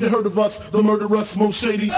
You heard of us, the murderous, most shady.